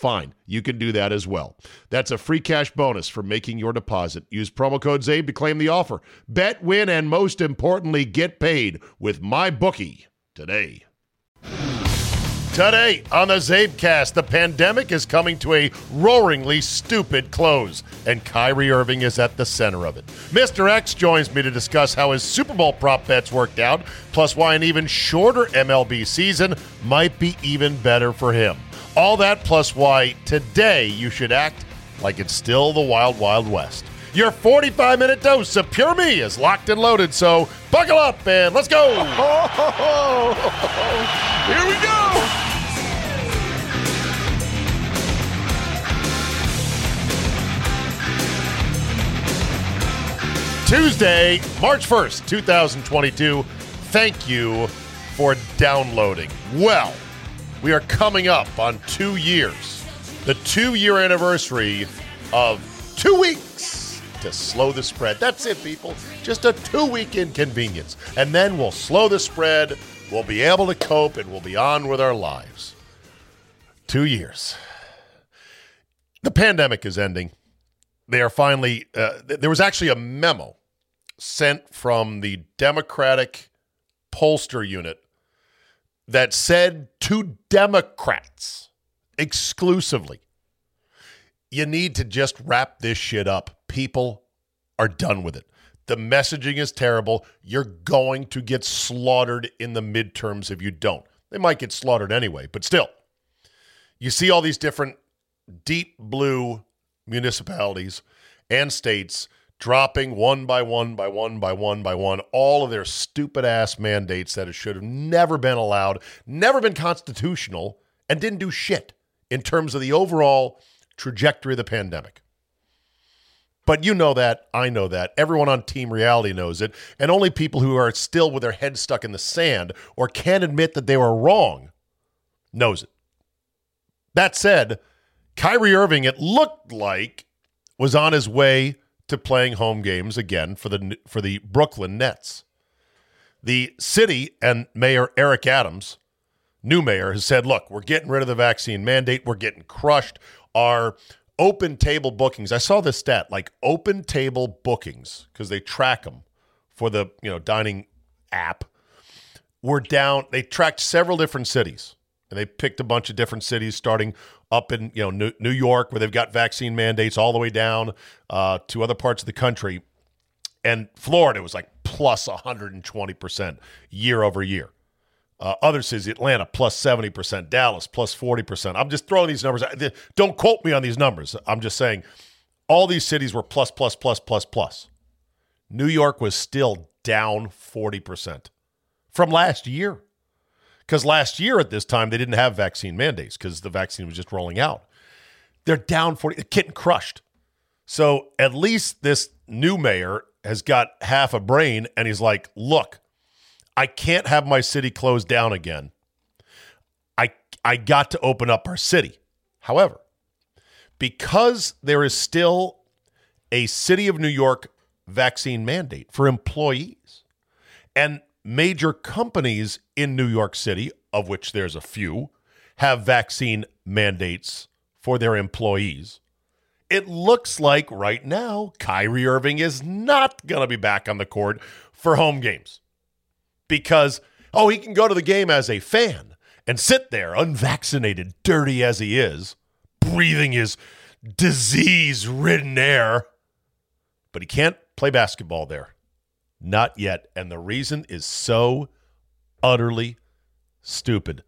fine. You can do that as well. That's a free cash bonus for making your deposit. Use promo code ZABE to claim the offer. Bet, win, and most importantly, get paid with my bookie today. Today on the Zabecast, the pandemic is coming to a roaringly stupid close, and Kyrie Irving is at the center of it. Mr. X joins me to discuss how his Super Bowl prop bets worked out, plus why an even shorter MLB season might be even better for him. All that plus why today you should act like it's still the Wild Wild West. Your 45 minute dose of Pure Me is locked and loaded, so buckle up and let's go! Here we go! Tuesday, March 1st, 2022. Thank you for downloading. Well, we are coming up on two years, the two year anniversary of two weeks to slow the spread. That's it, people. Just a two week inconvenience. And then we'll slow the spread, we'll be able to cope, and we'll be on with our lives. Two years. The pandemic is ending. They are finally, uh, there was actually a memo sent from the Democratic pollster unit that said to Democrats exclusively, you need to just wrap this shit up. People are done with it. The messaging is terrible. You're going to get slaughtered in the midterms if you don't. They might get slaughtered anyway, but still. You see all these different deep blue municipalities and states dropping one by one by one by one by one all of their stupid ass mandates that should have never been allowed, never been constitutional, and didn't do shit in terms of the overall trajectory of the pandemic. But you know that, I know that, everyone on Team Reality knows it, and only people who are still with their heads stuck in the sand or can't admit that they were wrong knows it. That said, Kyrie Irving, it looked like, was on his way to playing home games again for the for the Brooklyn Nets. The city and Mayor Eric Adams, new mayor, has said, "Look, we're getting rid of the vaccine mandate. We're getting crushed. Our open table bookings. I saw this stat, like open table bookings, because they track them for the you know dining app. We're down. They tracked several different cities, and they picked a bunch of different cities, starting up in you know New, New York, where they've got vaccine mandates, all the way down uh, to other parts of the country, and Florida was like plus 120 percent year over year. Uh, other cities, Atlanta plus 70 percent, Dallas plus 40 percent. I'm just throwing these numbers. Don't quote me on these numbers. I'm just saying all these cities were plus plus plus plus plus. New York was still down 40 percent from last year. Because last year at this time, they didn't have vaccine mandates because the vaccine was just rolling out. They're down 40, getting crushed. So at least this new mayor has got half a brain and he's like, look, I can't have my city closed down again. I, I got to open up our city. However, because there is still a city of New York vaccine mandate for employees, and major companies in New York City, of which there's a few, have vaccine mandates for their employees. It looks like right now Kyrie Irving is not going to be back on the court for home games because, oh, he can go to the game as a fan and sit there unvaccinated, dirty as he is, breathing his disease ridden air, but he can't play basketball there. Not yet. And the reason is so utterly stupid.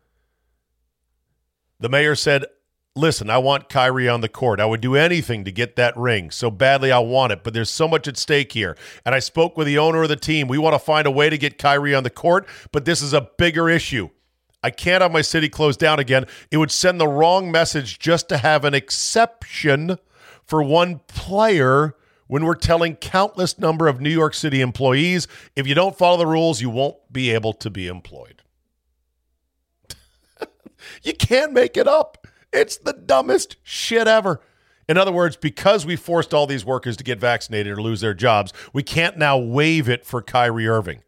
The mayor said, Listen, I want Kyrie on the court. I would do anything to get that ring. So badly I want it, but there's so much at stake here. And I spoke with the owner of the team. We want to find a way to get Kyrie on the court, but this is a bigger issue. I can't have my city closed down again. It would send the wrong message just to have an exception for one player when we're telling countless number of New York City employees if you don't follow the rules, you won't be able to be employed. you can't make it up. It's the dumbest shit ever. In other words, because we forced all these workers to get vaccinated or lose their jobs, we can't now waive it for Kyrie Irving.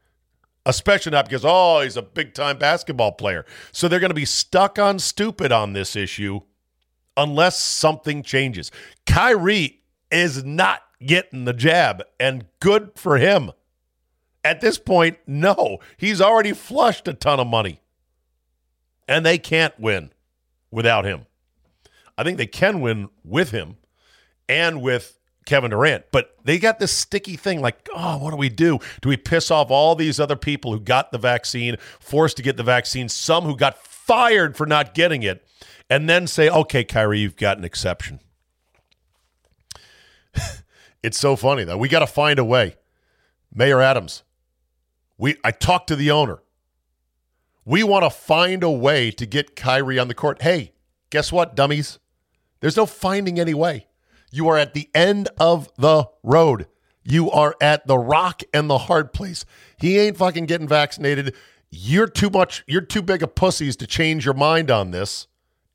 Especially not because, oh, he's a big time basketball player. So they're going to be stuck on stupid on this issue unless something changes. Kyrie is not getting the jab, and good for him. At this point, no. He's already flushed a ton of money. And they can't win without him. I think they can win with him and with Kevin Durant, but they got this sticky thing like, oh, what do we do? Do we piss off all these other people who got the vaccine, forced to get the vaccine, some who got fired for not getting it, and then say, okay, Kyrie, you've got an exception? it's so funny, though. We got to find a way. Mayor Adams, we I talked to the owner. We want to find a way to get Kyrie on the court. Hey, guess what, dummies? There's no finding any way. You are at the end of the road. You are at the rock and the hard place. He ain't fucking getting vaccinated. You're too much, you're too big of pussies to change your mind on this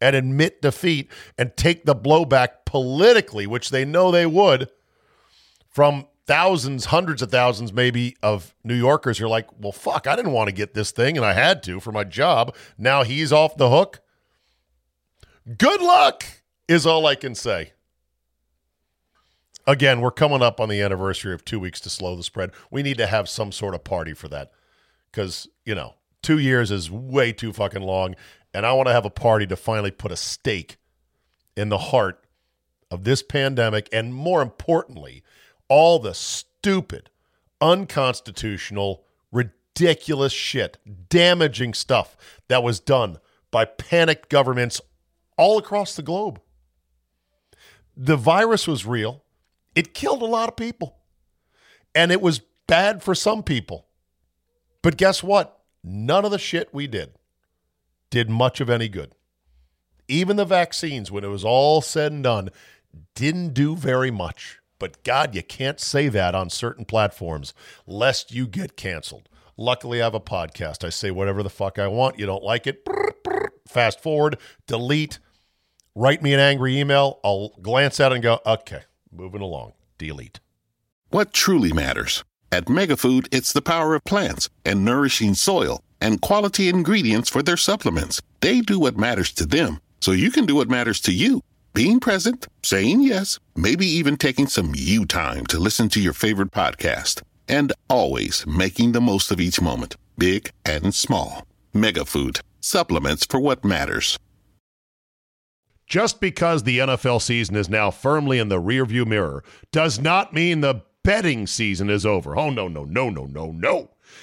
and admit defeat and take the blowback politically, which they know they would, from thousands, hundreds of thousands maybe of New Yorkers who are like, well, fuck, I didn't want to get this thing and I had to for my job. Now he's off the hook. Good luck is all I can say. Again, we're coming up on the anniversary of two weeks to slow the spread. We need to have some sort of party for that because, you know, two years is way too fucking long. And I want to have a party to finally put a stake in the heart of this pandemic and, more importantly, all the stupid, unconstitutional, ridiculous shit, damaging stuff that was done by panicked governments all across the globe the virus was real. It killed a lot of people. And it was bad for some people. But guess what? None of the shit we did did much of any good. Even the vaccines, when it was all said and done, didn't do very much. But God, you can't say that on certain platforms lest you get canceled. Luckily, I have a podcast. I say whatever the fuck I want. You don't like it, fast forward, delete write me an angry email. I'll glance at it and go, okay, moving along. Delete. What truly matters? At Megafood, it's the power of plants and nourishing soil and quality ingredients for their supplements. They do what matters to them, so you can do what matters to you. Being present, saying yes, maybe even taking some you time to listen to your favorite podcast, and always making the most of each moment, big and small. Megafood, supplements for what matters. Just because the NFL season is now firmly in the rearview mirror does not mean the betting season is over. Oh, no, no, no, no, no, no.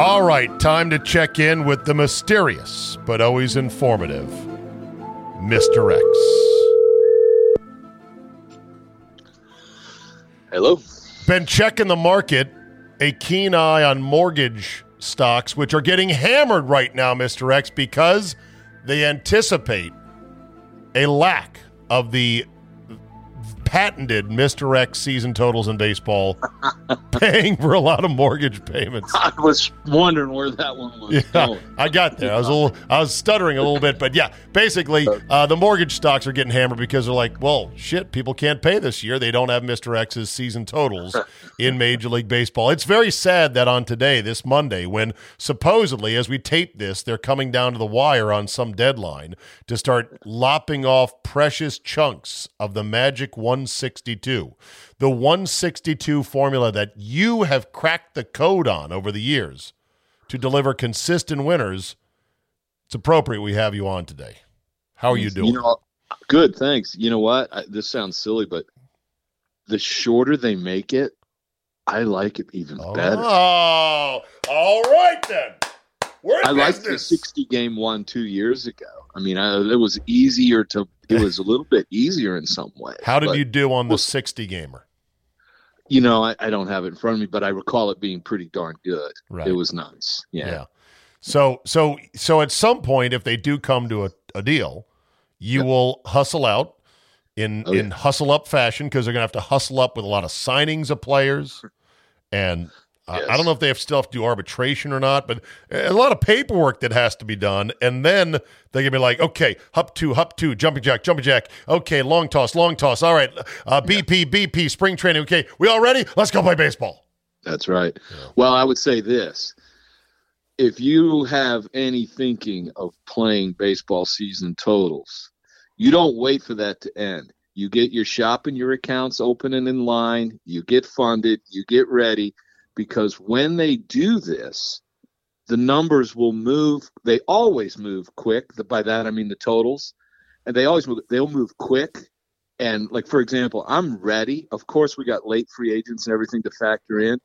All right, time to check in with the mysterious but always informative Mr. X. Hello. Been checking the market, a keen eye on mortgage stocks, which are getting hammered right now, Mr. X, because they anticipate a lack of the patented Mr. X season totals in baseball, paying for a lot of mortgage payments. I was wondering where that one was Yeah, going. I got there. I was a little, I was stuttering a little bit, but yeah, basically, uh, the mortgage stocks are getting hammered because they're like, well, shit, people can't pay this year. They don't have Mr. X's season totals in Major League Baseball. It's very sad that on today, this Monday, when supposedly, as we tape this, they're coming down to the wire on some deadline to start lopping off precious chunks of the magic 162. The 162 formula that you have cracked the code on over the years to deliver consistent winners, it's appropriate we have you on today. How are you doing? You know, good. Thanks. You know what? I, this sounds silly, but the shorter they make it, I like it even oh, better. Oh, all right then. We're I liked the 60 game one two years ago. I mean, I, it was easier to. It was a little bit easier in some way. How did but, you do on the well, 60 gamer? You know, I, I don't have it in front of me, but I recall it being pretty darn good. Right. It was nice. Yeah. Yeah. So so so at some point, if they do come to a, a deal, you will hustle out in Oh, in yeah. hustle up fashion because they're gonna have to hustle up with a lot of signings of players, and I- I don't know if they have still have to do arbitration or not, but a lot of paperwork that has to be done, and then they're gonna be like, okay, hup two, hup two, jumping jack, jumping jack, okay, long toss, long toss, all right, uh, BP, BP, spring training, okay, we all ready? Let's go play baseball. That's right. Well, I would say this. If you have any thinking of playing baseball season totals, you don't wait for that to end. You get your shop and your accounts open and in line, you get funded, you get ready, because when they do this, the numbers will move. They always move quick. By that I mean the totals, and they always move. They'll move quick. And like for example, I'm ready. Of course, we got late free agents and everything to factor in.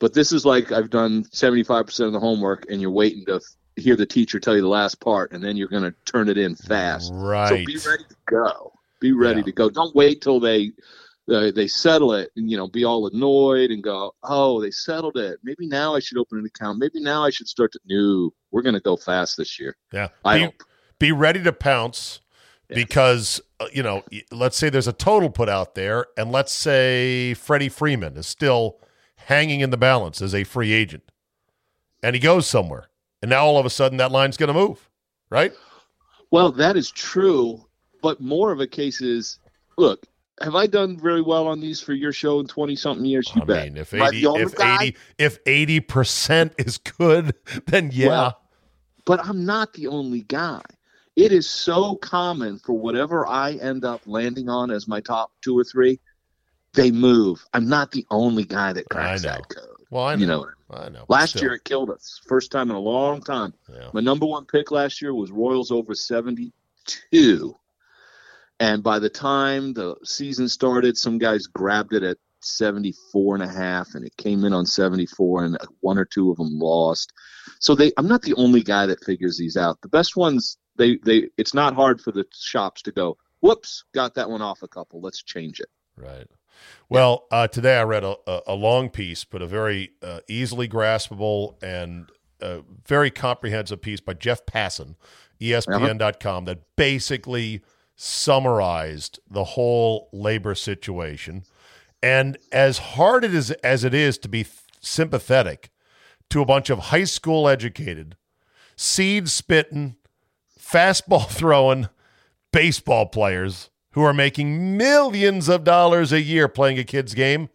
But this is like I've done 75% of the homework, and you're waiting to hear the teacher tell you the last part, and then you're going to turn it in fast. Right. So be ready to go. Be ready Yeah. to go. Don't wait till they uh, they settle it and you know be all annoyed and go, oh, they settled it. Maybe now I should open an account. Maybe now I should start to. No, we're going to go fast this year. Yeah. I Be- hope. be ready to pounce Yeah. because uh, you know let's say there's a total put out there and let's say freddie freeman is still hanging in the balance as a free agent and he goes somewhere and now all of a sudden that line's going to move right Well, that is true, but more of a case is, look. Have I done very well on these for your show in twenty something years? You i bet. mean if eighty, if eighty, if eighty percent is good then yeah Well, but I'm not the only guy. It is so common for whatever I end up landing on as my top two or three, they move. I'm not the only guy that cracks I that code. well i know You know, i know last Still, year it killed us. First time in a long time. yeah. My number one pick last year was Royals over 72. And by the time the season started, some guys grabbed it at 74 and a half and it came in on 74 and one or two of them lost. So they I'm not the only guy that figures these out. The best ones they they it's not hard for the shops to go, "Whoops, got that one off a couple. Let's change it." Right. Well, uh, today I read a, a, long piece, but a very uh, easily graspable and uh, very comprehensive piece by Jeff Passan, ESPN.com, that basically summarized the whole labor situation. And as hard it is as it is to be sympathetic to a bunch of high school educated, seed spitting, fastball throwing baseball players who are making millions of dollars a year playing a kid's game,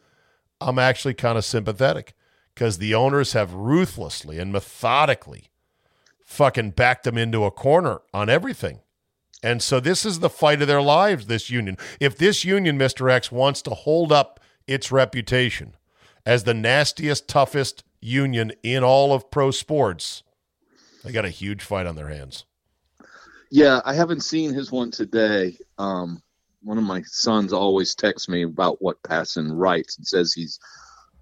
I'm actually kind of sympathetic because the owners have ruthlessly and methodically fucking backed them into a corner on everything. And so this is the fight of their lives, this union. If this union, Mr. X, wants to hold up its reputation as the nastiest, toughest union in all of pro sports, they got a huge fight on their hands. Yeah, I haven't seen his one today. Um, one of my sons always texts me about what Passan writes and says he's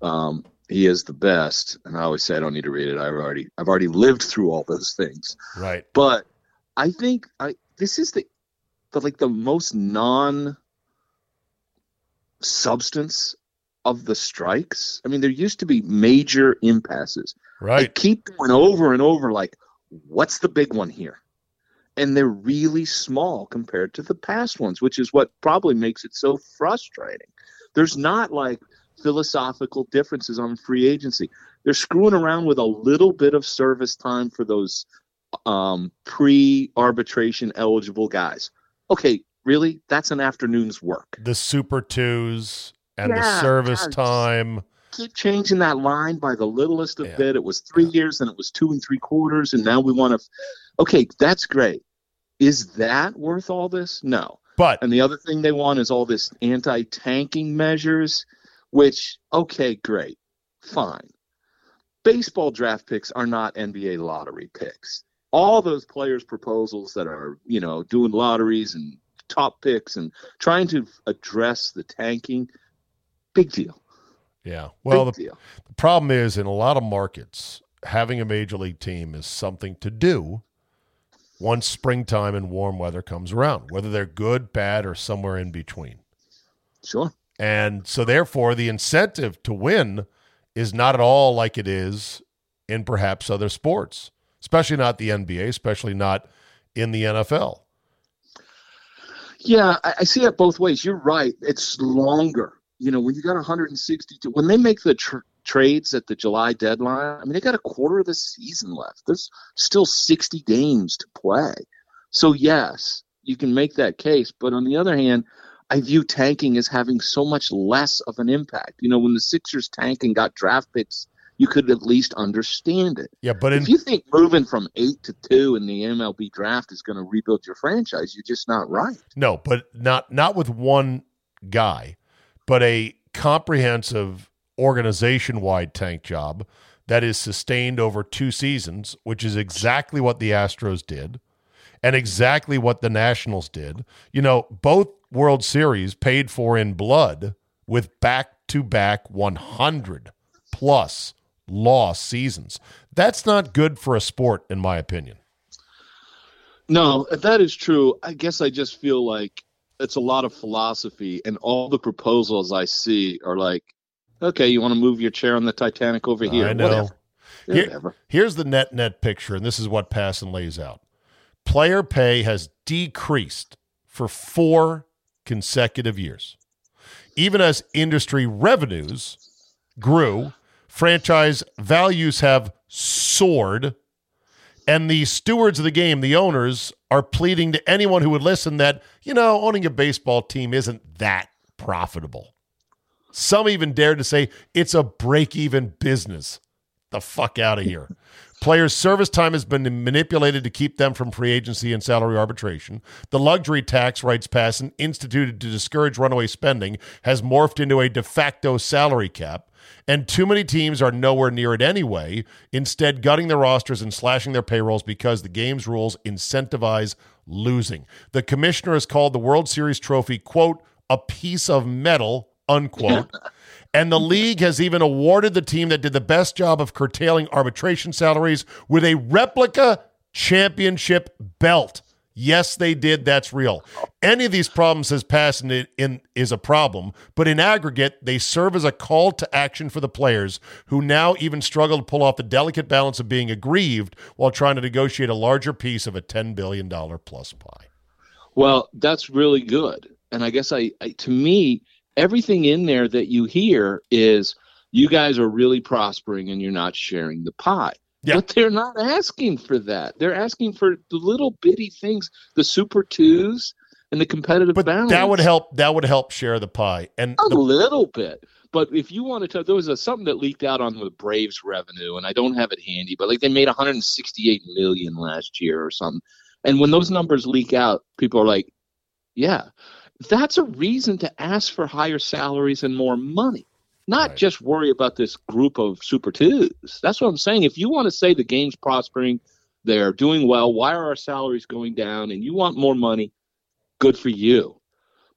um, he is the best, and I always say I don't need to read it. I've already I've already lived through all those things. Right. But I think I this is the the like the most non substance of the strikes. I mean, there used to be major impasses. Right. They keep going over and over like, what's the big one here? And they're really small compared to the past ones, which is what probably makes it so frustrating. There's not like philosophical differences on free agency. They're screwing around with a little bit of service time for those um, pre arbitration eligible guys. Okay, really? That's an afternoon's work. The Super Twos and yeah, the service time. Keep changing that line by the littlest of yeah. bit. It was three yeah. years, and it was two and three quarters, and now we want to. Okay, that's great. Is that worth all this? No. But and the other thing they want is all this anti-tanking measures, which okay, great, fine. Baseball draft picks are not NBA lottery picks. All those players' proposals that are, you know, doing lotteries and top picks and trying to address the tanking, big deal. Yeah. Well, the, the, problem is in a lot of markets, having a major league team is something to do once springtime and warm weather comes around, whether they're good, bad, or somewhere in between. Sure. And so, therefore, the incentive to win is not at all like it is in perhaps other sports, especially not the NBA, especially not in the NFL. Yeah, I, I see it both ways. You're right. It's longer you know, when you got 162, when they make the tr- trades at the July deadline, I mean, they got a quarter of the season left. There's still 60 games to play. So, yes, you can make that case. But on the other hand, I view tanking as having so much less of an impact. You know, when the Sixers tank and got draft picks, you could at least understand it. Yeah, but in- if you think moving from eight to two in the MLB draft is going to rebuild your franchise, you're just not right. No, but not not with one guy but a comprehensive organization wide tank job that is sustained over two seasons, which is exactly what the Astros did and exactly what the Nationals did. You know, both World Series paid for in blood with back to back 100 plus loss seasons. That's not good for a sport, in my opinion. No, that is true. I guess I just feel like it's a lot of philosophy, and all the proposals I see are like, okay, you want to move your chair on the Titanic over here? I know. Whatever. Here, Whatever. Here's the net net picture, and this is what Passan lays out. Player pay has decreased for four consecutive years. Even as industry revenues grew, franchise values have soared and the stewards of the game, the owners, are pleading to anyone who would listen that, you know, owning a baseball team isn't that profitable. Some even dared to say it's a break even business. The fuck out of here. Players' service time has been manipulated to keep them from free agency and salary arbitration. The luxury tax, writes Passan, instituted to discourage runaway spending, has morphed into a de facto salary cap. And too many teams are nowhere near it anyway, instead, gutting their rosters and slashing their payrolls because the game's rules incentivize losing. The commissioner has called the World Series trophy, quote, a piece of metal, unquote. and the league has even awarded the team that did the best job of curtailing arbitration salaries with a replica championship belt. Yes, they did. That's real. Any of these problems has passed in, in is a problem, but in aggregate, they serve as a call to action for the players who now even struggle to pull off the delicate balance of being aggrieved while trying to negotiate a larger piece of a ten billion dollar plus pie. Well, that's really good, and I guess I, I to me everything in there that you hear is you guys are really prospering and you're not sharing the pie. Yeah. But they're not asking for that. They're asking for the little bitty things, the super twos and the competitive But balance. that would help. That would help share the pie. And a the, little bit. But if you want to tell, there was a, something that leaked out on the Braves revenue, and I don't have it handy, but like they made 168 million last year or something. And when those numbers leak out, people are like, "Yeah, that's a reason to ask for higher salaries and more money, not Right. just worry about this group of super Twos. That's what I'm saying. If you want to say the game's prospering, they're doing well, why are our salaries going down, and you want more money, good for you.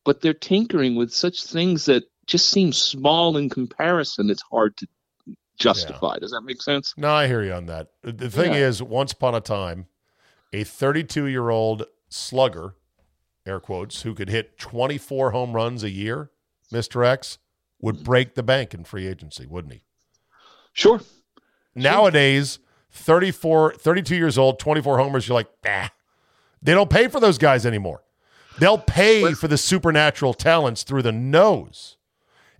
But they're tinkering with such things that just seem small in comparison. It's hard to justify. Does that make sense? no, I hear you on that. The- thing Yeah. is, once upon a time, a 32 year old slugger, air quotes, who could hit 24 home runs a year, Mister X, would break the bank in free agency, wouldn't he? Sure. Nowadays, 34, 32 years old, 24 homers, you're like, bah. They don't pay for those guys anymore. They'll pay for the supernatural talents through the nose.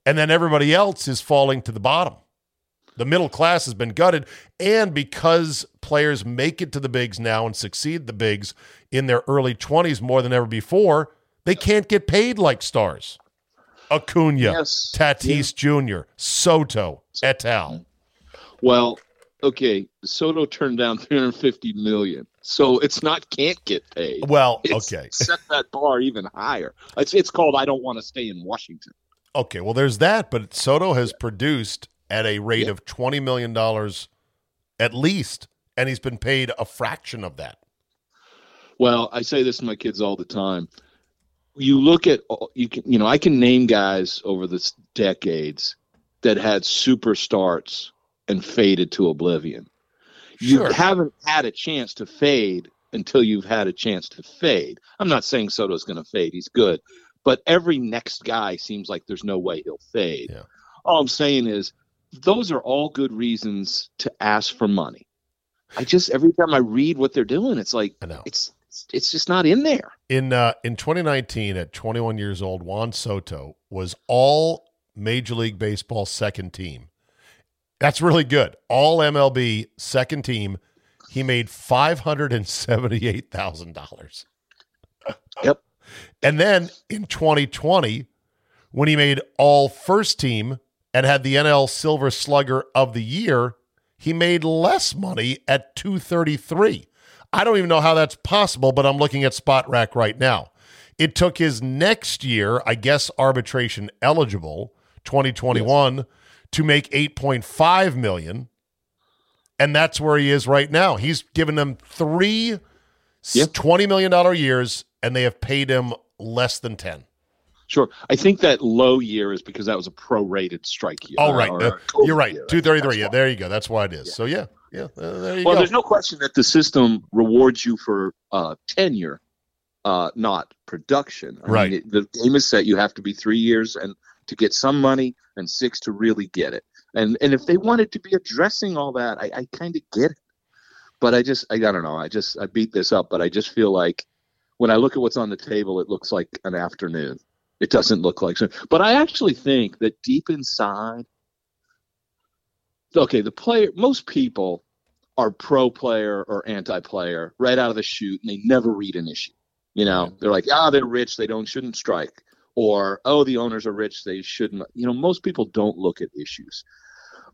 And then everybody else is falling to the bottom. The middle class has been gutted. And because players make it to the bigs now and succeed the bigs in their early 20s more than ever before, they can't get paid like stars. Acuna, Yes. Tatis Jr., Soto, et al. Well, okay. Soto turned down 350 million, so it's not can't get paid. Well, It's okay. set that bar even higher. It's it's called I don't want to stay in Washington. Okay, well, there's that, but Soto has produced at a rate Yeah. of $20 million at least, and he's been paid a fraction of that. Well, I say this to my kids all the time. You look at you can you know I can name guys over the decades that had super starts and faded to oblivion. Sure. You haven't had a chance to fade until you've had a chance to fade. I'm not saying Soto's going to fade; he's good, but every next guy seems like there's no way he'll fade. Yeah. All I'm saying is those are all good reasons to ask for money. I just every time I read what they're doing, it's like I know. it's it's just not in there. In uh, in 2019, at 21 years old, Juan Soto was all Major League Baseball second team. That's really good. All MLB second team. He made five hundred and seventy-eight thousand dollars. Yep. And then in 2020, when he made all first team and had the NL Silver Slugger of the year, he made less money at 233. I don't even know how that's possible, but I'm looking at Spotrac right now. It took his next year, I guess arbitration eligible, 2021, to make 8.5 million. And that's where he is right now. He's given them three Yeah. $20 million years, and they have paid him less than 10. Sure. I think that low year is because that was a prorated strike year. Oh, right. or Uh, you're right. year. 233. That's Yeah, why. there you go. That's why it is. So, yeah. Yeah. uh, there you Well, go. there's no question that the system rewards you for uh, tenure, uh, not production. I Right. Mean, it, the game is set. You have to be three years and to get some money, and six to really get it. And and if they wanted to be addressing all that, I, I kind of get it. But I just I, I don't know. I just I beat this up, but I just feel like when I look at what's on the table, it looks like an afternoon. It doesn't look like so. But I actually think that deep inside, okay, the player, most people are pro player or anti player right out of the chute, and they never read an issue. You know, they're like, ah, they're rich, they don't shouldn't strike, or oh, the owners are rich, they shouldn't. You know, most people don't look at issues,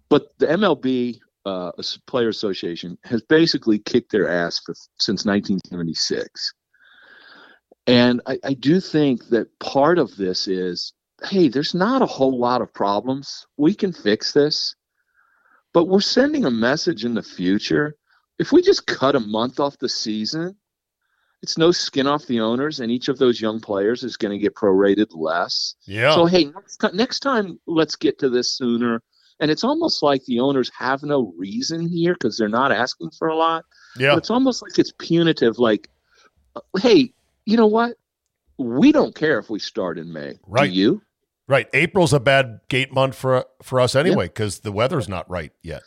but the MLB uh, Player Association has basically kicked their ass for, since 1976. And I, I do think that part of this is hey, there's not a whole lot of problems. We can fix this. But we're sending a message in the future. If we just cut a month off the season, it's no skin off the owners, and each of those young players is going to get prorated less. yeah. So hey, next time, next time, let's get to this sooner. And it's almost like the owners have no reason here because they're not asking for a lot. yeah. But it's almost like it's punitive. Like, uh, hey, you know what? We don't care if we start in May. Right. Do you? Right. April's a bad gate month for for us anyway because the weather's not right yet.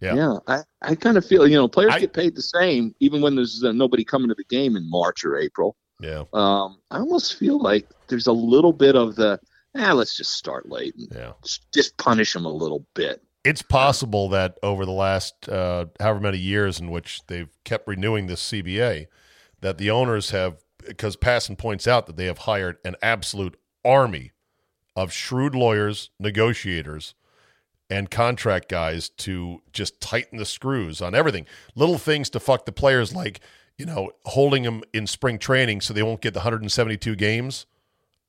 Yeah. Yeah. I, I kind of feel, you know, players I- get paid the same even when there's uh, nobody coming to the game in March or April. Yeah. Um, I almost feel like there's a little bit of the, eh, let's just start late and Yeah. just, just punish them a little bit. It's possible that over the last uh, however many years in which they've kept renewing this CBA, that the owners have, because Passan points out that they have hired an absolute army of shrewd lawyers, negotiators, and contract guys to just tighten the screws on everything. Little things to fuck the players, like you know, holding them in spring training so they won't get the 172 games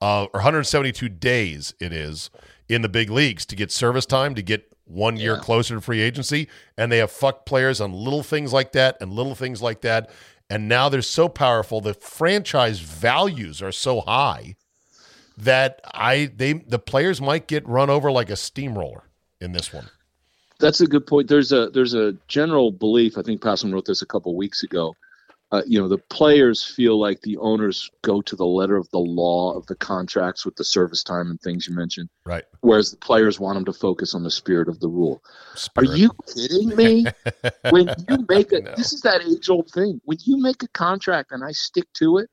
uh, or 172 days. It is in the big leagues to get service time to get one year Yeah. closer to free agency, and they have fucked players on little things like that and little things like that. And now they're so powerful. The franchise values are so high that I they the players might get run over like a steamroller in this one. That's a good point. There's a there's a general belief. I think Passan wrote this a couple weeks ago. Uh, you know, the players feel like the owners go to the letter of the law of the contracts with the service time and things you mentioned, Right. whereas the players want them to focus on the spirit of the rule. Spirit. Are you kidding me? when you make a No. this is that age old thing. When you make a contract and I stick to it,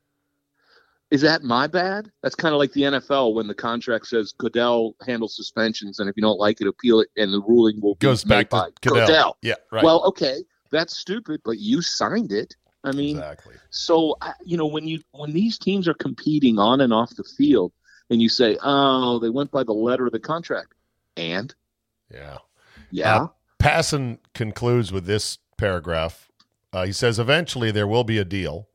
is that my bad? That's kind of like the NFL when the contract says Goodell handles suspensions, and if you don't like it, appeal it, and the ruling will be goes back by to Goodell. Goodell. Yeah, right. Well, okay, that's stupid, but you signed it. I mean, exactly. so you know when you when these teams are competing on and off the field, and you say, "Oh, they went by the letter of the contract," and Yeah. yeah, Uh, Passan concludes with this paragraph. Uh, he says, Eventually there will be a deal,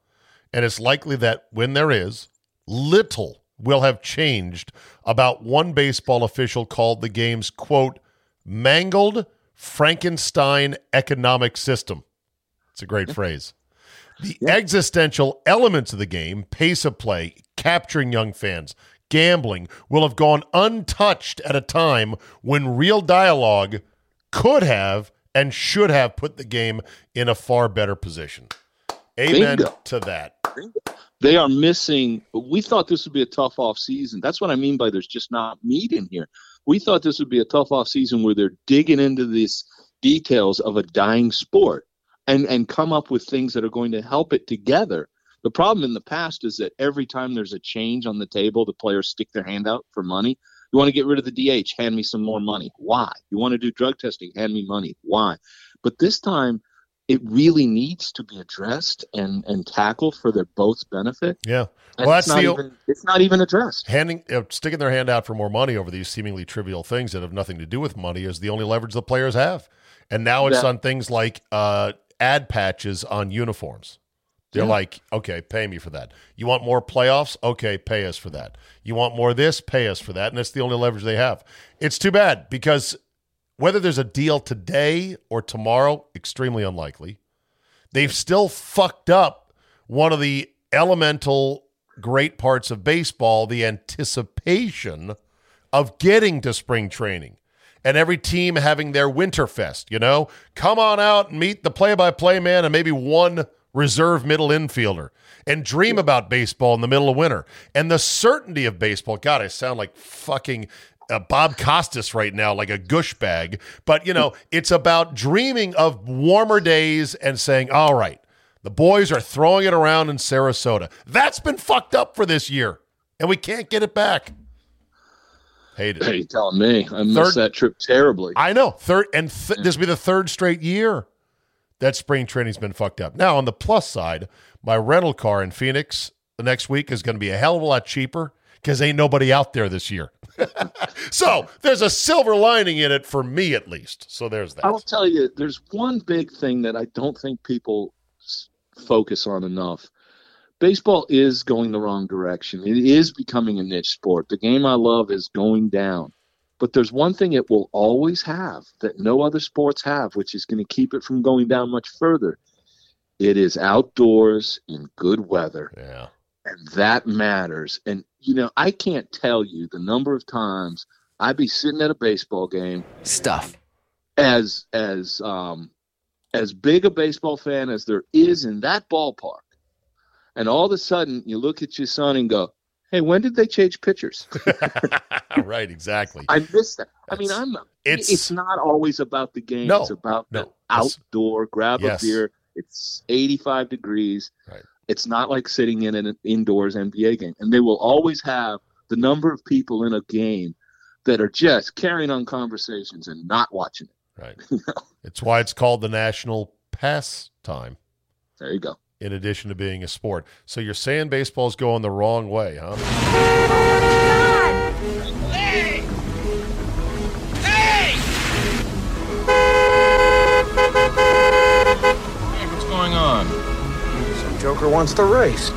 and it's likely that when there is, little will have changed about one baseball official called the game's, quote, mangled Frankenstein economic system. It's a great phrase. The existential elements of the game, pace of play, capturing young fans, gambling, will have gone untouched at a time when real dialogue could have and should have put the game in a far better position. Amen Bingo. to that. they are missing. We thought this would be a tough off season. That's what I mean by there's just not meat in here. We thought this would be a tough off season where they're digging into these details of a dying sport and and come up with things that are going to help it together. The problem in the past is that every time there's a change on the table, the players stick their hand out for money. You want to get rid of the DH? Hand me some more money. Why? You want to do drug testing? Hand me money. Why? But this time, it really needs to be addressed and and tackled for their both benefit. Yeah. Well, it's that's not the even it's not even addressed. handing uh, sticking their hand out for more money over these seemingly trivial things that have nothing to do with money is the only leverage the players have. And now it's Yeah. on things like uh, ad patches on uniforms. They're Yeah. like, okay, pay me for that. You want more playoffs? Okay, pay us for that. You want more of this? Pay us for that. And that's the only leverage they have. It's too bad because whether there's a deal today or tomorrow, extremely unlikely. They've still fucked up one of the elemental great parts of baseball, the anticipation of getting to spring training and every team having their winterfest, you know? Come on out and meet the play-by-play man and maybe one reserve middle infielder and dream about baseball in the middle of winter. And the certainty of baseball, god, I sound like fucking uh, Bob Costas right now, like a gush bag. But, you know, it's about dreaming of warmer days and saying, all right, the boys are throwing it around in Sarasota. That's been fucked up for this year, and we can't get it back. Hate it. Hey, you telling me I missed Third- that trip terribly. I know. Third and th- this will be the third straight year that spring training's been fucked up. Now, on the plus side, my rental car in Phoenix the next week is going to be a hell of a lot cheaper because ain't nobody out there this year. so there's a silver lining in it for me, at least. So there's that. I will tell you, there's one big thing that I don't think people focus on enough. Baseball is going the wrong direction. It is becoming a niche sport. The game I love is going down. But there's one thing it will always have that no other sports have, which is going to keep it from going down much further. It is outdoors in good weather yeah. And that matters. And you know, I can't tell you the number of times I'd be sitting at a baseball game Stuff. as as um as big a baseball fan as there is in that ballpark, and all of a sudden you look at your son and go, "Hey, when did they change pitchers?" right. Exactly. I miss that. I mean, I'm. it's- It's, not always about the game. No, it's about no. the outdoor. Grab Yes. a beer. It's 85 degrees. Right. It's not like sitting in an indoors NBA game, and they will always have the number of people in a game that are just carrying on conversations and not watching it. Right. it's why it's called the national pastime. There you go. In addition to being a sport. So you're saying baseball's going the wrong way, huh? Joker wants to race. Don't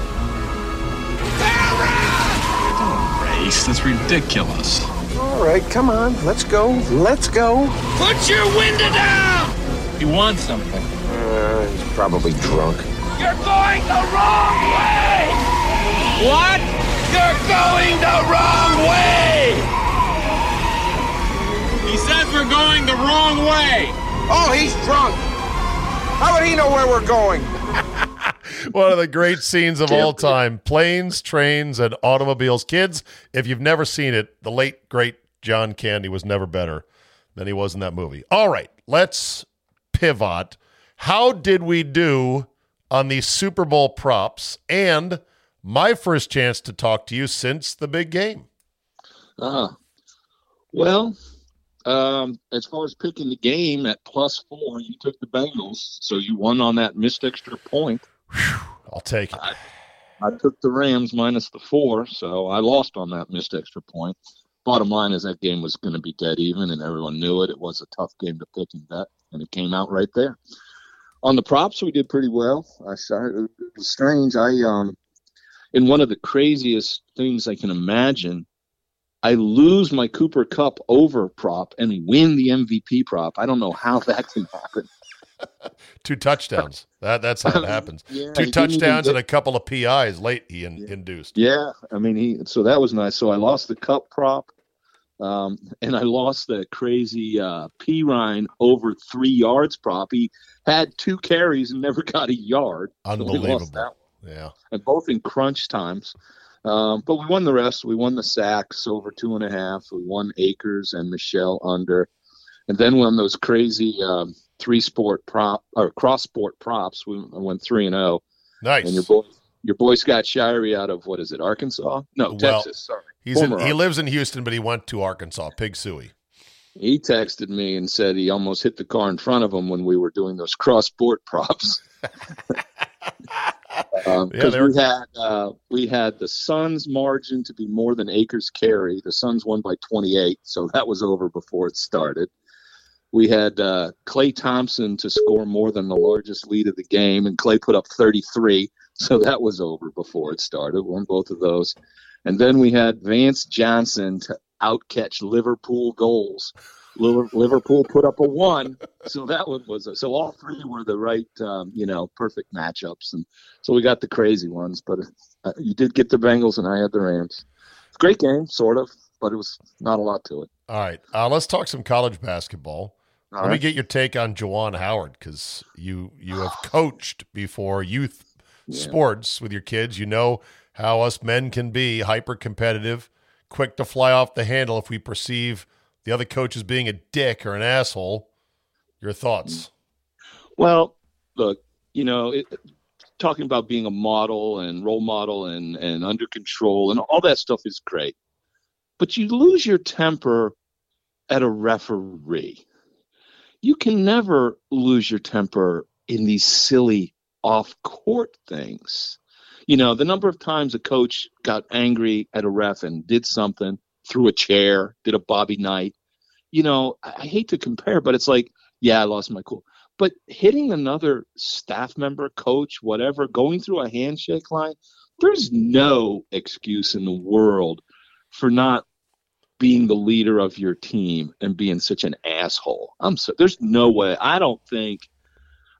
race. That's ridiculous. All right, come on. Let's go. Let's go. Put your window down! He wants something. Uh, he's probably drunk. You're going the wrong way! What? You're going the wrong way! He says we're going the wrong way! Oh, he's drunk! How would he know where we're going? One of the great scenes of all time planes, trains, and automobiles. Kids, if you've never seen it, the late, great John Candy was never better than he was in that movie. All right, let's pivot. How did we do on the Super Bowl props? And my first chance to talk to you since the big game. Uh, well, um, as far as picking the game at plus four, you took the Bengals, so you won on that missed extra point. Whew, I'll take it. I, I took the Rams minus the four, so I lost on that missed extra point. Bottom line is that game was going to be dead even, and everyone knew it. It was a tough game to pick and bet, and it came out right there. On the props, we did pretty well. I saw it was strange. I um, in one of the craziest things I can imagine, I lose my Cooper Kupp over prop and win the MVP prop. I don't know how that can happen. Two touchdowns. That that's how it happens. yeah, Two touchdowns and a couple of PIs late he in, yeah. induced. Yeah, I mean he. So that was nice. So I lost the Kupp prop, um, and I lost the crazy uh, Perine over three yards prop. He had two carries and never got a yard. Unbelievable. So yeah, and both in crunch times. Um, but we won the rest. We won the sacks over two and a half. We won Akers and Michel under, and then won those crazy um, three sport prop or cross sport props. We went three and zero. Nice. And your boy, your boy Scott Shirey out of what is it, Arkansas? No, Well, Texas. Sorry. He's in, he lives in Houston, but he went to Arkansas. Pig Sooie. He texted me and said he almost hit the car in front of him when we were doing those cross sport props. Um, Yeah, were- we had uh, we had the Suns margin to be more than Akers carry. The Suns won by 28, so that was over before it started. We had uh, Klay Thompson to score more than the largest lead of the game, and Clay put up 33, so that was over before it started. Won both of those, and then we had Vance Johnson to outcatch Liverpool goals. Liverpool put up a one, so that one was a, so all three were the right, um, you know, perfect matchups, and so we got the crazy ones. But uh, you did get the Bengals, and I had the Rams. Great game, sort of, but it was not a lot to it. All right, uh, let's talk some college basketball. All Let me get your take on Juwan Howard because you you have coached before youth Yeah. sports with your kids. You know how us men can be hyper competitive, quick to fly off the handle if we perceive the other coach as being a dick or an asshole. Your thoughts? Well, look, you know, it, talking about being a model and role model and, and under control and all that stuff is great. But you lose your temper at a referee. You can never lose your temper in these silly off court things. You know, the number of times a coach got angry at a ref and did something, threw a chair, did a Bobby Knight. You know, I, I hate to compare, but it's like, yeah, I lost my cool but hitting another staff member, coach, whatever, going through a handshake line, there's no excuse in the world for not being the leader of your team and being such an asshole. I'm so there's no way. I don't think.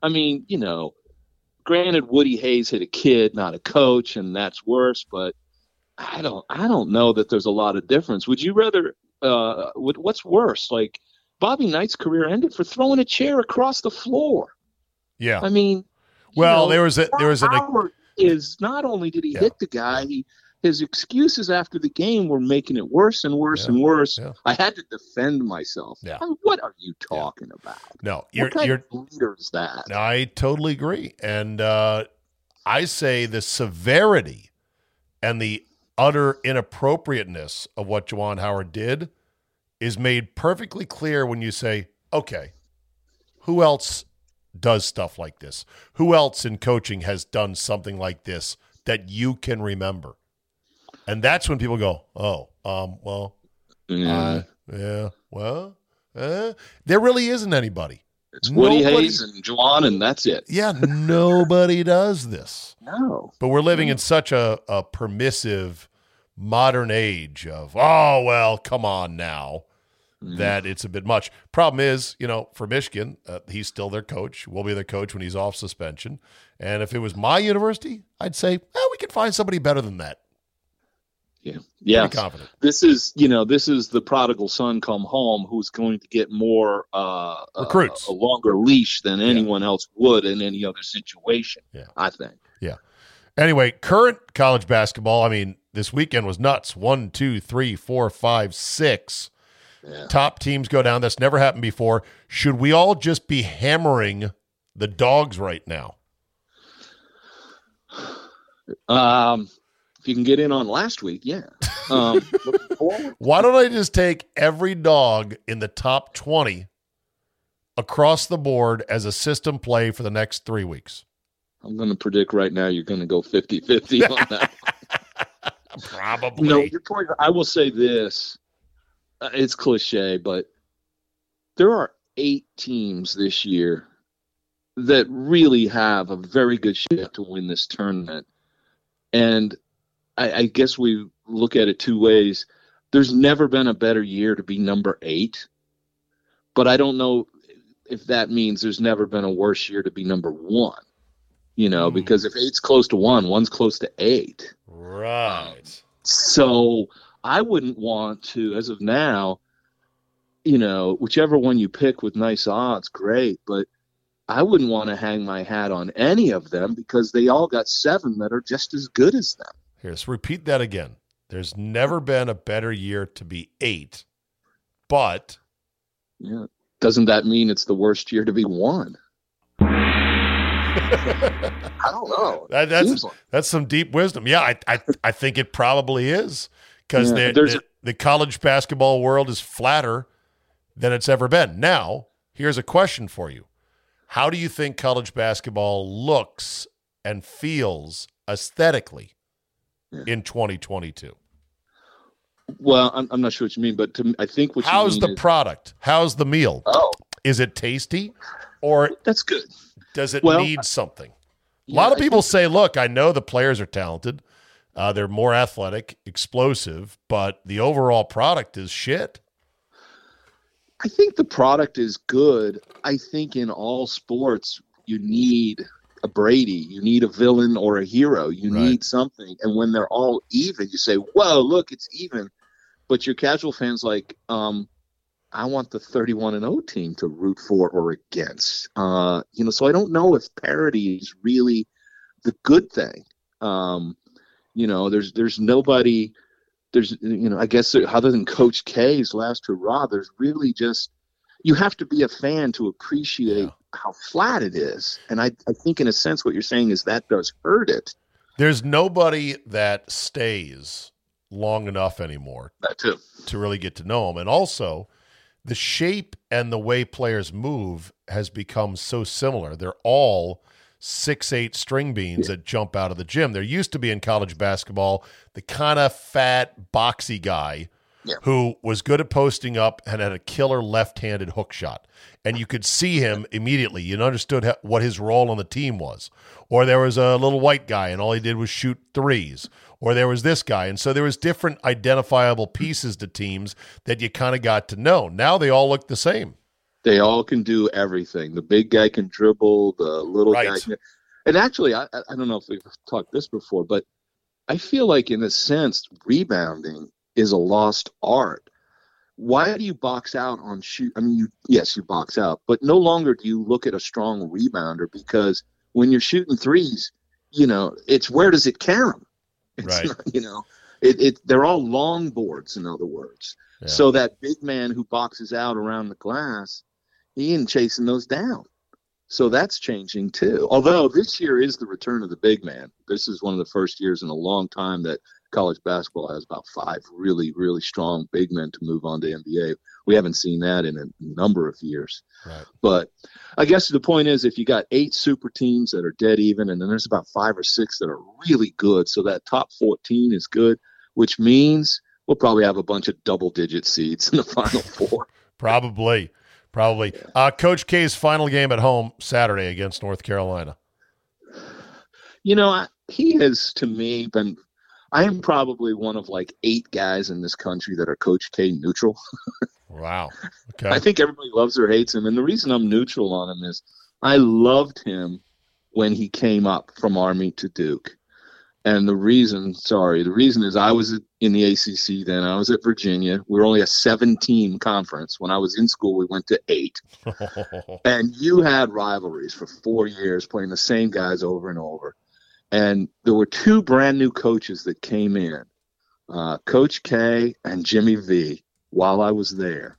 I mean, you know, granted, Woody Hayes hit a kid, not a coach, and that's worse. But I don't. I don't know that there's a lot of difference. Would you rather? Uh, what, what's worse, like? Bobby Knight's career ended for throwing a chair across the floor. Yeah. I mean, Well, know, there was a there was an Howard is not only did he Yeah. hit the guy, he his excuses after the game were making it worse and worse Yeah. and worse. Yeah. I had to defend myself. Yeah. I mean, what are you talking about? no. You're what kind you're of leader is that? I totally agree. And uh, I say the severity and the utter inappropriateness of what Juwan Howard did is made perfectly clear when you say, okay, who else does stuff like this? Who else in coaching has done something like this that you can remember? And that's when people go, oh, um, well, Yeah. uh, yeah, well, uh, there really isn't anybody. it's Woody nobody- Hayes and Juwan, and that's it. Yeah, nobody does this. No. But we're living in such a, a permissive modern age of, oh, well, come on now, that it's a bit much. Problem is, you know, for Michigan, uh, he's still their coach, will be their coach when he's off suspension. And if it was my university, I'd say, well, we could find somebody better than that. Yeah. Yeah. Confident. This is, you know, this is the prodigal son come home who's going to get more uh, uh, Recruits. a longer leash than anyone else would in any other situation. Yeah. I think. Yeah. Anyway, current college basketball, I mean, this weekend was nuts. One, two, three, four, five, six. Yeah. top teams go down. That's never happened before. Should we all just be hammering the dogs right now? Um, if you can get in on last week, yeah. Um. Why don't I just take every dog in the top 20 across the board as a system play for the next three weeks? I'm going to predict right now you're going to go 50 50 on that. Probably. no, your point, I will say this. Uh, it's cliche, but there are eight teams this year that really have a very good shot to win this tournament. And I, I guess we look at it two ways. There's never been a better year to be number eight, but I don't know if that means there's never been a worse year to be number one. You know, Hmm. because if eight's close to one, one's close to eight. Right. So I wouldn't want to, as of now, you know, whichever one you pick with nice odds, great. But I wouldn't want to hang my hat on any of them because they all got seven that are just as good as them. Here, so repeat that again. There's never been a better year to be eight, but Yeah. Doesn't that mean it's the worst year to be one? I don't know. That- that's like- that's some deep wisdom. Yeah, I I, I think it probably is because Yeah, the, the college basketball world is flatter than it's ever been. Now, here's a question for you: How do you think college basketball looks and feels aesthetically Yeah. in 2022? well, I'm, I'm not sure what you mean, but to, I think what How's the is, product? How's the meal? oh, Is it tasty, or that's good. does it Well, need something? A lot of people think- say, look, I know the players are talented. Uh, they're more athletic, explosive, but the overall product is shit. I think the product is good. I think in all sports, you need a Brady, you need a villain or a hero, you Right. need something. And when they're all even, you say, "Whoa, look, it's even." But your casual fans like, um, I want the 31 and 0 team to root for or against. Uh, you know, so I don't know if parity is really the good thing. Um, you know, there's there's nobody there's you know, I guess other than Coach K's last hurrah, there's really just you have to be a fan to appreciate Yeah. How flat it is. And I, I think in a sense what you're saying is that does hurt it. There's nobody that stays long enough anymore That too. to really get to know them. And also, the shape and the way players move has become so similar. They're all six eight string beans that jump out of the gym. There used to be in college basketball the kind of fat, boxy guy Yeah. who was good at posting up and had a killer left-handed hook shot. And you could see him immediately. You understood ha- what his role on the team was. Or there was a little white guy and all he did was shoot threes. Or there was this guy. And so there was different identifiable pieces to teams that you kind of got to know. Now they all look the same. They all can do everything. The big guy can dribble, the little guy can and actually I, I don't know if we've talked this before, but I feel like in a sense rebounding is a lost art. Why do you box out on shoot? I mean, you yes, you box out, but no longer do you look at a strong rebounder because when you're shooting threes, you know, it's where does it count? It's Right. not, you know, it, it they're all long boards, in other words. Yeah. So that big man who boxes out around the glass, he ain't chasing those down. So that's changing too. Although this year is the return of the big man. This is one of the first years in a long time that college basketball has about five really, really strong big men to move on to NBA. We haven't seen that in a number of years. Right. But I guess the point is if you got eight super teams that are dead even, and then there's about five or six that are really good, so that top 14 is good, which means we'll probably have a bunch of double digit seeds in the final four. probably. Probably. Uh, Coach K's final game at home Saturday against North Carolina. You know, I, he has to me been. I am probably one of like eight guys in this country that are Coach K neutral. wow. Okay. I think everybody loves or hates him, and the reason I'm neutral on him is I loved him when he came up from Army to Duke. And the reason, sorry, the reason is I was in the ACC then. I was at Virginia. We were only a seven team conference. When I was in school, we went to eight. and you had rivalries for four years playing the same guys over and over. And there were two brand new coaches that came in uh, Coach K and Jimmy V while I was there.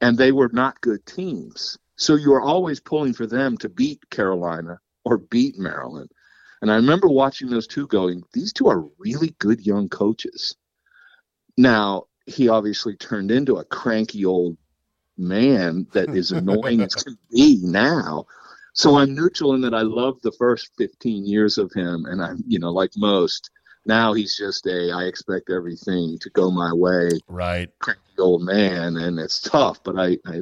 And they were not good teams. So you were always pulling for them to beat Carolina or beat Maryland. And I remember watching those two going, these two are really good young coaches. Now, he obviously turned into a cranky old man that is annoying as can be now. So I'm neutral in that I love the first 15 years of him. And I'm, you know, like most, now he's just a, I expect everything to go my way. Right. Cranky old man. And it's tough. But I, I,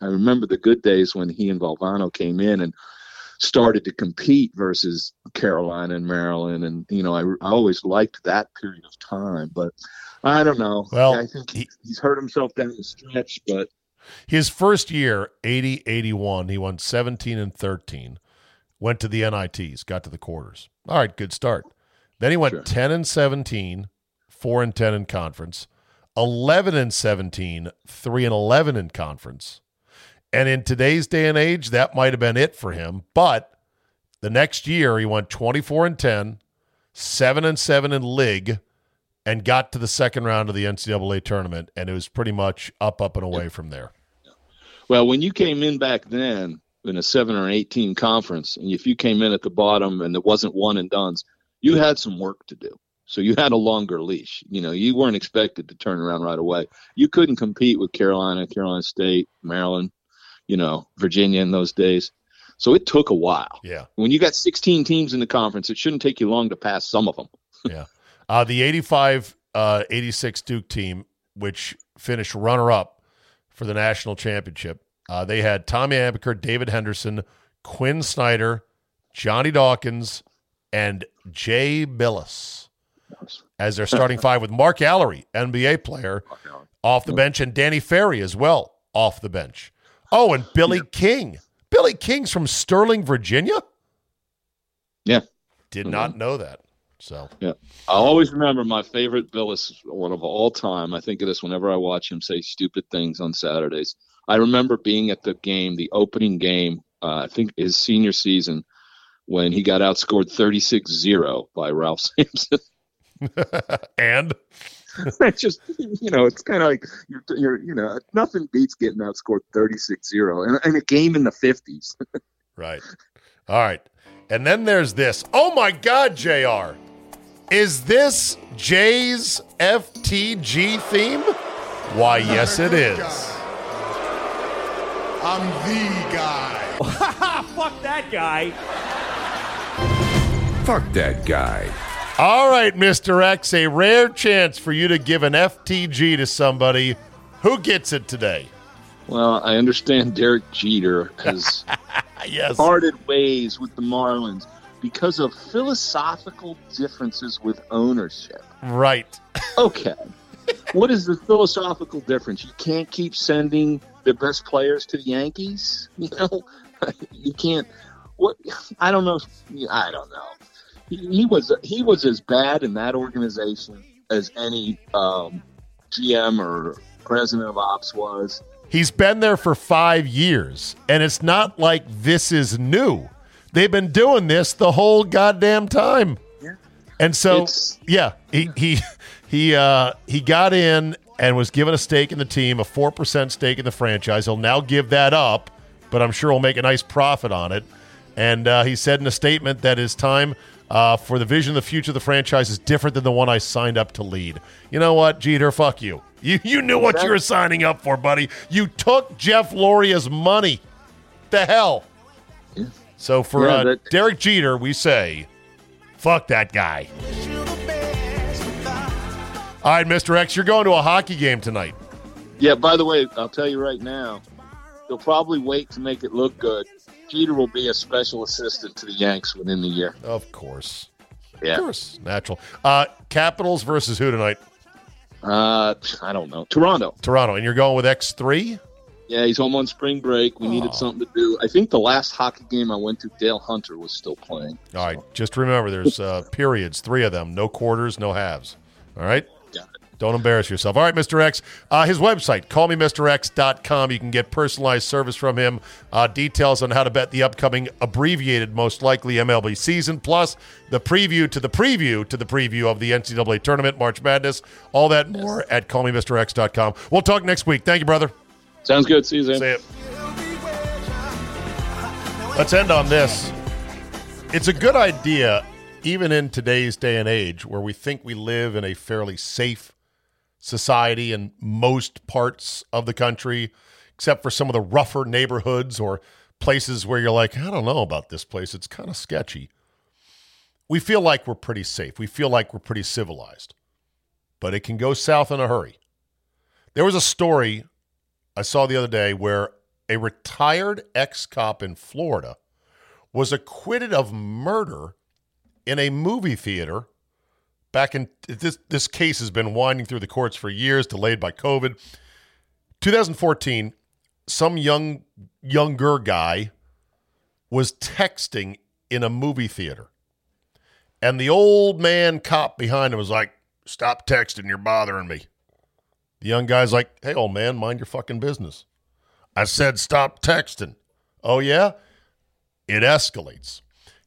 I, remember the good days when he and Valvano came in and started to compete versus Carolina and Maryland, and you know I, I always liked that period of time. But I don't know. Well, I think he, he's hurt himself down the stretch, but his first year 80 81 he won 17 and 13 went to the NITs got to the quarters all right good start then he went sure. 10 and 17 4 and 10 in conference 11 and 17 3 and 11 in conference and in today's day and age, that might have been it for him. But the next year, he went 24 and 10, 7 and 7 in league, and got to the second round of the NCAA tournament. And it was pretty much up, up, and away from there. Well, when you came in back then in a seven or eight team conference, and if you came in at the bottom and it wasn't one and done's, you had some work to do. So you had a longer leash. You know, you weren't expected to turn around right away. You couldn't compete with Carolina, Carolina State, Maryland, you know, Virginia in those days. So it took a while. Yeah. When you got 16 teams in the conference, it shouldn't take you long to pass some of them. yeah. Uh, the 85 uh, 86 Duke team, which finished runner up for the national championship, uh, they had Tommy Amaker, David Henderson, Quinn Snyder, Johnny Dawkins, and Jay Bilas as their starting five with Mark Alarie, NBA player, off the bench, and Danny Ferry as well off the bench. Oh, and Billy yeah. King. Billy King's from Sterling, Virginia? Yeah. Did mm-hmm. not know that. So. Yeah, I always remember my favorite Bilas one of all time. I think of this whenever I watch him say stupid things on Saturdays. I remember being at the game, the opening game, uh, I think his senior season, when he got outscored 36-0 by Ralph Sampson. and? It's just you know it's kind of like you're, you're you know nothing beats getting outscored 36-0 in, in a game in the 50s right. All right. And then there's this. Oh my god jr is this jay's ftg theme why yes it is i'm the guy fuck that guy fuck that guy all right, Mr. X, a rare chance for you to give an FTG to somebody. Who gets it today? Well, I understand Derek Jeter has yes. parted ways with the Marlins because of philosophical differences with ownership. Right. Okay. what is the philosophical difference? You can't keep sending the best players to the Yankees. You know, you can't. What I don't know. I don't know he, was he was as bad in that organization as any um, GM or president of ops was. He's been there for five years, and it's not like this is new. They've been doing this the whole goddamn time. Yeah. And so, it's, yeah, he he he uh, he got in and was given a stake in the team, a four percent stake in the franchise. He'll now give that up, but I'm sure he'll make a nice profit on it. And uh, he said in a statement that his time uh, for the vision of the future of the franchise is different than the one I signed up to lead. You know what, Jeter? Fuck you. You you knew what you were signing up for, buddy. You took Jeff Loria's money. The hell. Yeah. So for Yeah, uh, that- Derek Jeter, we say, fuck that guy. All right, Mr. X, you're going to a hockey game tonight. Yeah, by the way, I'll tell you right now, they'll probably wait to make it look good. Jeter will be a special assistant to the Yanks within the year. Of course. Yeah. Of course. Natural. Uh, Capitals versus who tonight? Uh, I don't know. Toronto. Toronto. And you're going with X3? Yeah, he's home on spring break. We Aw. needed something to do. I think the last hockey game I went to, Dale Hunter was still playing. All right. Just remember there's uh, periods, three of them. No quarters, no halves. All right? Don't embarrass yourself. All right, Mr. X. Uh, his website, callmemrx.com. You can get personalized service from him. Uh, details on how to bet the upcoming abbreviated, most likely MLB season, plus the preview to the preview to the preview of the NCAA tournament, March Madness. All that more at callmemrx.com. We'll talk next week. Thank you, brother. Sounds good. See you, Czabe. See. Let's end on this. It's a good idea, even in today's day and age, where we think we live in a fairly safe society in most parts of the country, except for some of the rougher neighborhoods or places where you're like, I don't know about this place. It's kind of sketchy. We feel like we're pretty safe. We feel like we're pretty civilized, but it can go south in a hurry. There was a story I saw the other day where a retired ex cop in Florida was acquitted of murder in a movie theater back in this this case has been winding through the courts for years delayed by covid. 2014 some young younger guy was texting in a movie theater. And the old man cop behind him was like stop texting you're bothering me the young guy's like, hey, old man, mind your fucking business. I said, stop texting. Oh, yeah? It escalates.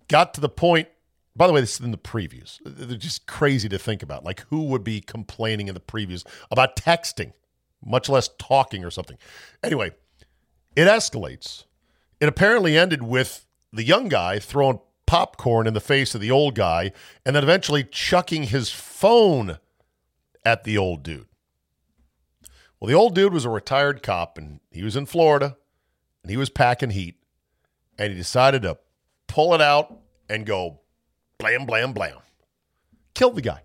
Got to the point, by the way, this is in the previews. They're just crazy to think about. Like, who would be complaining in the previews about texting, much less talking or something? Anyway, it escalates. It apparently ended with the young guy throwing popcorn in the face of the old guy and then eventually chucking his phone at the old dude. Well, the old dude was a retired cop and he was in Florida and he was packing heat and he decided to pull it out and go blam, blam, blam. Killed the guy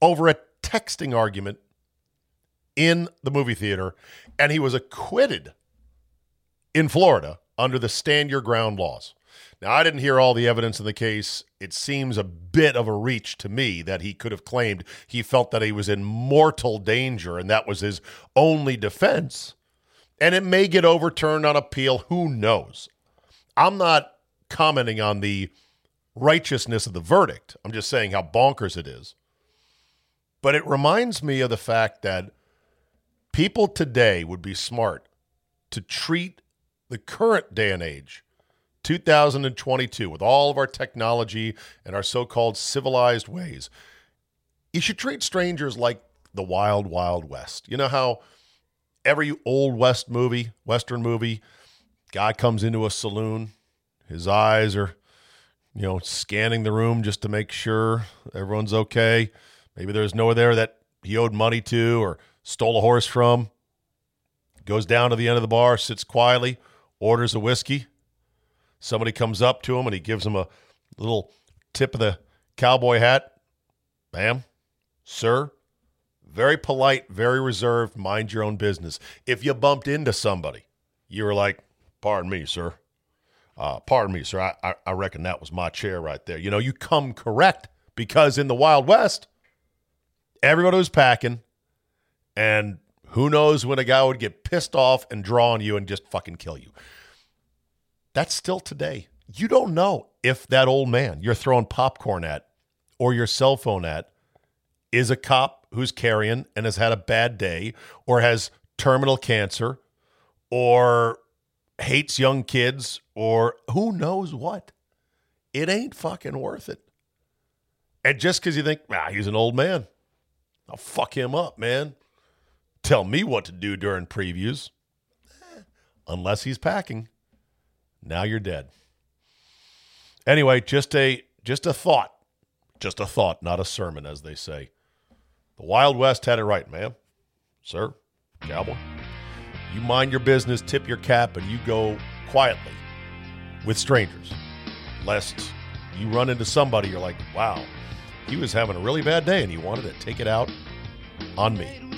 over a texting argument in the movie theater and he was acquitted in Florida under the stand your ground laws. Now, I didn't hear all the evidence in the case. It seems a bit of a reach to me that he could have claimed he felt that he was in mortal danger and that was his only defense. And it may get overturned on appeal. Who knows? I'm not commenting on the righteousness of the verdict. I'm just saying how bonkers it is. But it reminds me of the fact that people today would be smart to treat the current day and age 2022, with all of our technology and our so called civilized ways, you should treat strangers like the wild, wild west. You know how every old West movie, Western movie, guy comes into a saloon, his eyes are, you know, scanning the room just to make sure everyone's okay. Maybe there's no there that he owed money to or stole a horse from. Goes down to the end of the bar, sits quietly, orders a whiskey. Somebody comes up to him and he gives him a little tip of the cowboy hat. Bam. Sir, very polite, very reserved, mind your own business. If you bumped into somebody, you were like, pardon me, sir. Uh, pardon me, sir. I, I, I reckon that was my chair right there. You know, you come correct because in the Wild West, everybody was packing, and who knows when a guy would get pissed off and draw on you and just fucking kill you. That's still today. You don't know if that old man you're throwing popcorn at or your cell phone at is a cop who's carrying and has had a bad day or has terminal cancer or hates young kids or who knows what. It ain't fucking worth it. And just because you think, ah, he's an old man, I'll fuck him up, man. Tell me what to do during previews. Eh, Unless he's packing. Now you're dead. Anyway, just a just a thought, just a thought, not a sermon, as they say. The Wild West had it right, ma'am, sir, cowboy. You mind your business, tip your cap, and you go quietly with strangers, lest you run into somebody you're like, wow, he was having a really bad day and he wanted to take it out on me.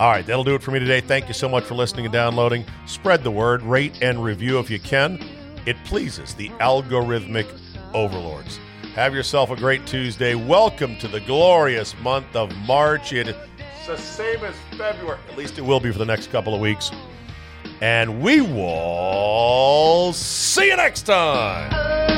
All right, that'll do it for me today. Thank you so much for listening and downloading. Spread the word, rate and review if you can. It pleases the algorithmic overlords. Have yourself a great Tuesday. Welcome to the glorious month of March. It's the same as February. At least it will be for the next couple of weeks. And we will see you next time.